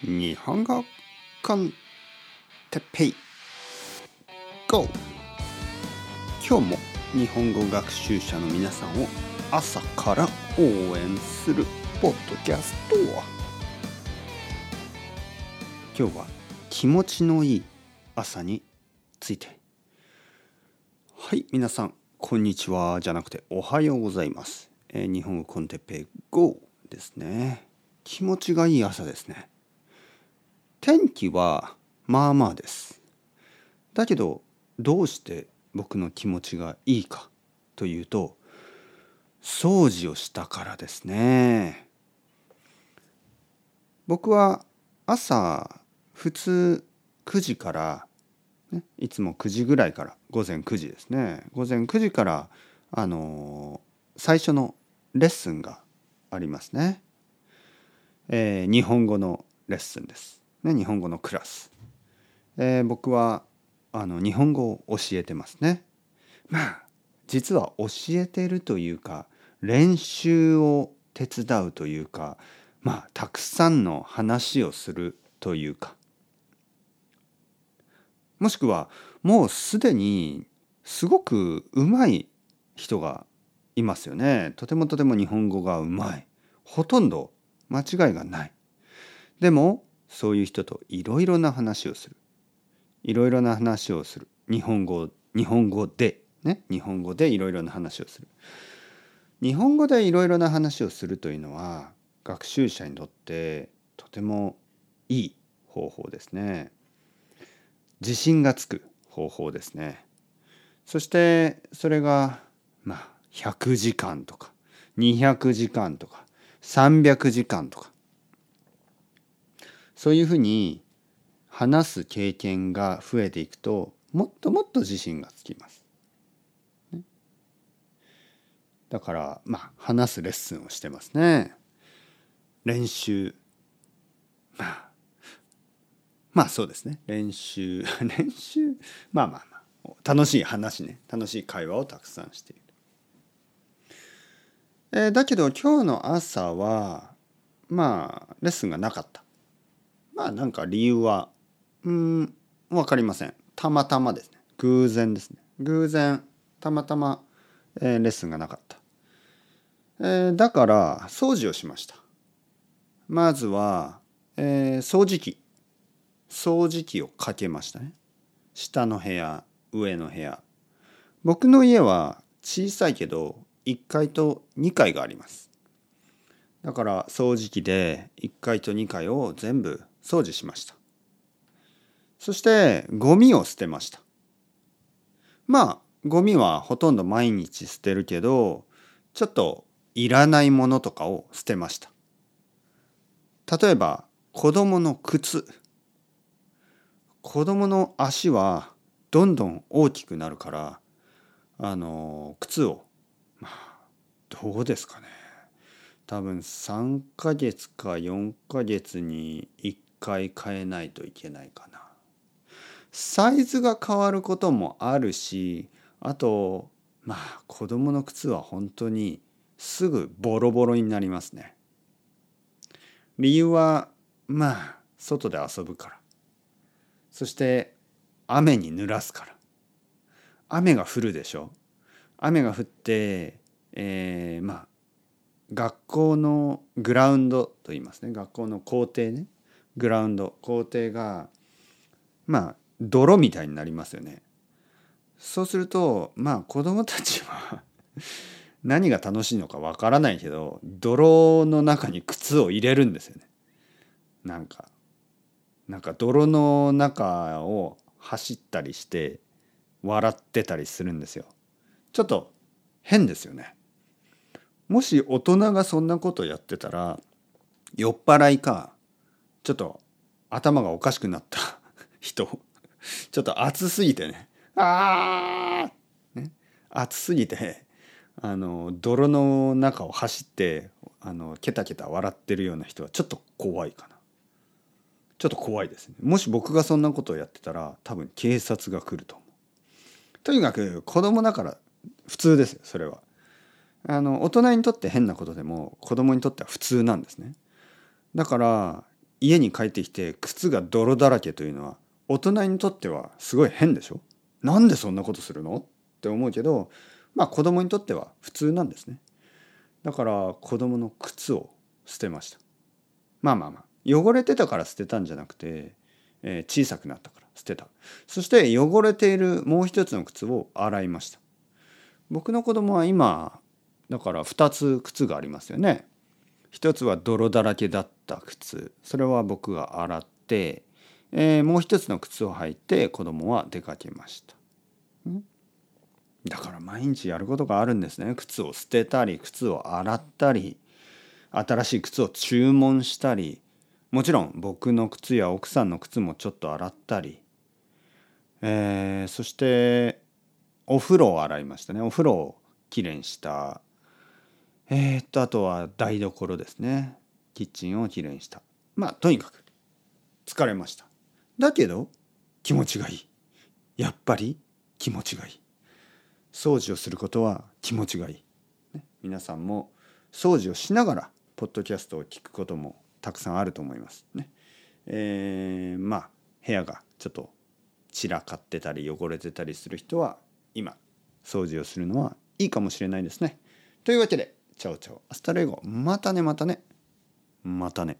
日本語コンテッペイ。GO! 今日も日本語学習者の皆さんを朝から応援するポッドキャスト今日は気持ちのいい朝について。はい皆さんこんにちはじゃなくておはようございます、えー日本語コンテッペイ GO! ですね。気持ちがいい朝ですね。天気はまあまあです。だけどどうして僕の気持ちがいいかというと掃除をしたからですね。僕は朝普通9時から、ね、いつも9時ぐらいから午前9時ですね。午前9時からあのー最初のレッスンがありますね、えー日本語のレッスンです、ね、日本語のクラス、えー僕はあの日本語を教えてますね。まあ実は教えてるというか練習を手伝うというかまあたくさんの話をするというか。もしくはもうすでにすごくうまい人がいますよね。とてもとても日本語がうまい。ほとんど間違いがない。でもそういう人といろいろな話をする。いろいろな話をする。日本語日本語でね？日本語でいろいろな話をする。日本語でいろいろな話をするというのは学習者にとってとてもいい方法ですね。自信がつく方法ですね。そしてそれがまあ100時間とか200時間とか300時間とかそういうふうに話す経験が増えていくともっともっと自信がつきます。ねだからまあ話すレッスンをしてますね。練習まあまあそうですね練習 練習まあまあまあ楽しい話ね楽しい会話をたくさんしている。えーだけど今日の朝はまあレッスンがなかった。まあなんか理由はうん分かりません。たまたまですね偶然ですね偶然たまたま、えーレッスンがなかった。えーだから掃除をしました。まずは、えー掃除機掃除機をかけましたね。下の部屋上の部屋僕の家は小さいけど1階と2階がありますだから掃除機で1階と2階を全部掃除しました。そしてゴミを捨てました。まあゴミはほとんど毎日捨てるけどちょっといらないものとかを捨てました。例えば子供の靴。子供の足はどんどん大きくなるからあの靴をまあどうですかね。多分3ヶ月か4ヶ月に1回変えないといけないかな。サイズが変わることもあるしあとまあ子供の靴は本当にすぐボロボロになりますね。理由はまあ外で遊ぶから。そして雨に濡らすから。雨が降るでしょ。雨が降って、えーまあ学校のグラウンドと言いますね。学校の校庭ね。グラウンド校庭がまあ泥みたいになりますよねそうするとまあ子供たちは 何が楽しいのかわからないけど泥の中に靴を入れるんですよねなんかなんか泥の中を走ったりして笑ってたりするんですよ。ちょっと変ですよね。もし大人がそんなことやってたら酔っ払いかちょっと頭がおかしくなった 人ちょっと暑すぎてねあー、ね、すぎてあの泥の中を走ってあのケタケタ笑ってるような人はちょっと怖いかな。ちょっと怖いですね。もし僕がそんなことをやってたら多分警察が来ると思う。とにかく子供だから普通ですよそれは。あの大人にとって変なことでも子供にとっては普通なんですね。だから家に帰ってきて靴が泥だらけというのは大人にとってはすごい変でしょ？なんでそんなことするの？って思うけどまあ子供にとっては普通なんですね。だから子供の靴を捨てました。まあまあまあ汚れてたから捨てたんじゃなくて、えー、小さくなったから捨てた。そして汚れているもう一つの靴を洗いました。僕の子供は今だから2つ靴がありますよね。一つは泥だらけだった靴。それは僕が洗って、えー、もう一つの靴を履いて子供は出かけました。だから毎日やることがあるんですね。靴を捨てたり靴を洗ったり新しい靴を注文したり。もちろん僕の靴や奥さんの靴もちょっと洗ったり、えー、そしてお風呂を洗いましたね。お風呂をきれいにしたえー、っとあとは台所ですね。キッチンをきれいにした。まあとにかく疲れました。だけど気持ちがいい。やっぱり気持ちがいい。掃除をすることは気持ちがいい、ね、皆さんも掃除をしながらポッドキャストを聞くこともたくさんあると思います。ね。えー、まあ部屋がちょっと散らかってたり汚れてたりする人は今掃除をするのはいいかもしれないですね。というわけで ciao ciao。hasta luego。またねまたね。またね。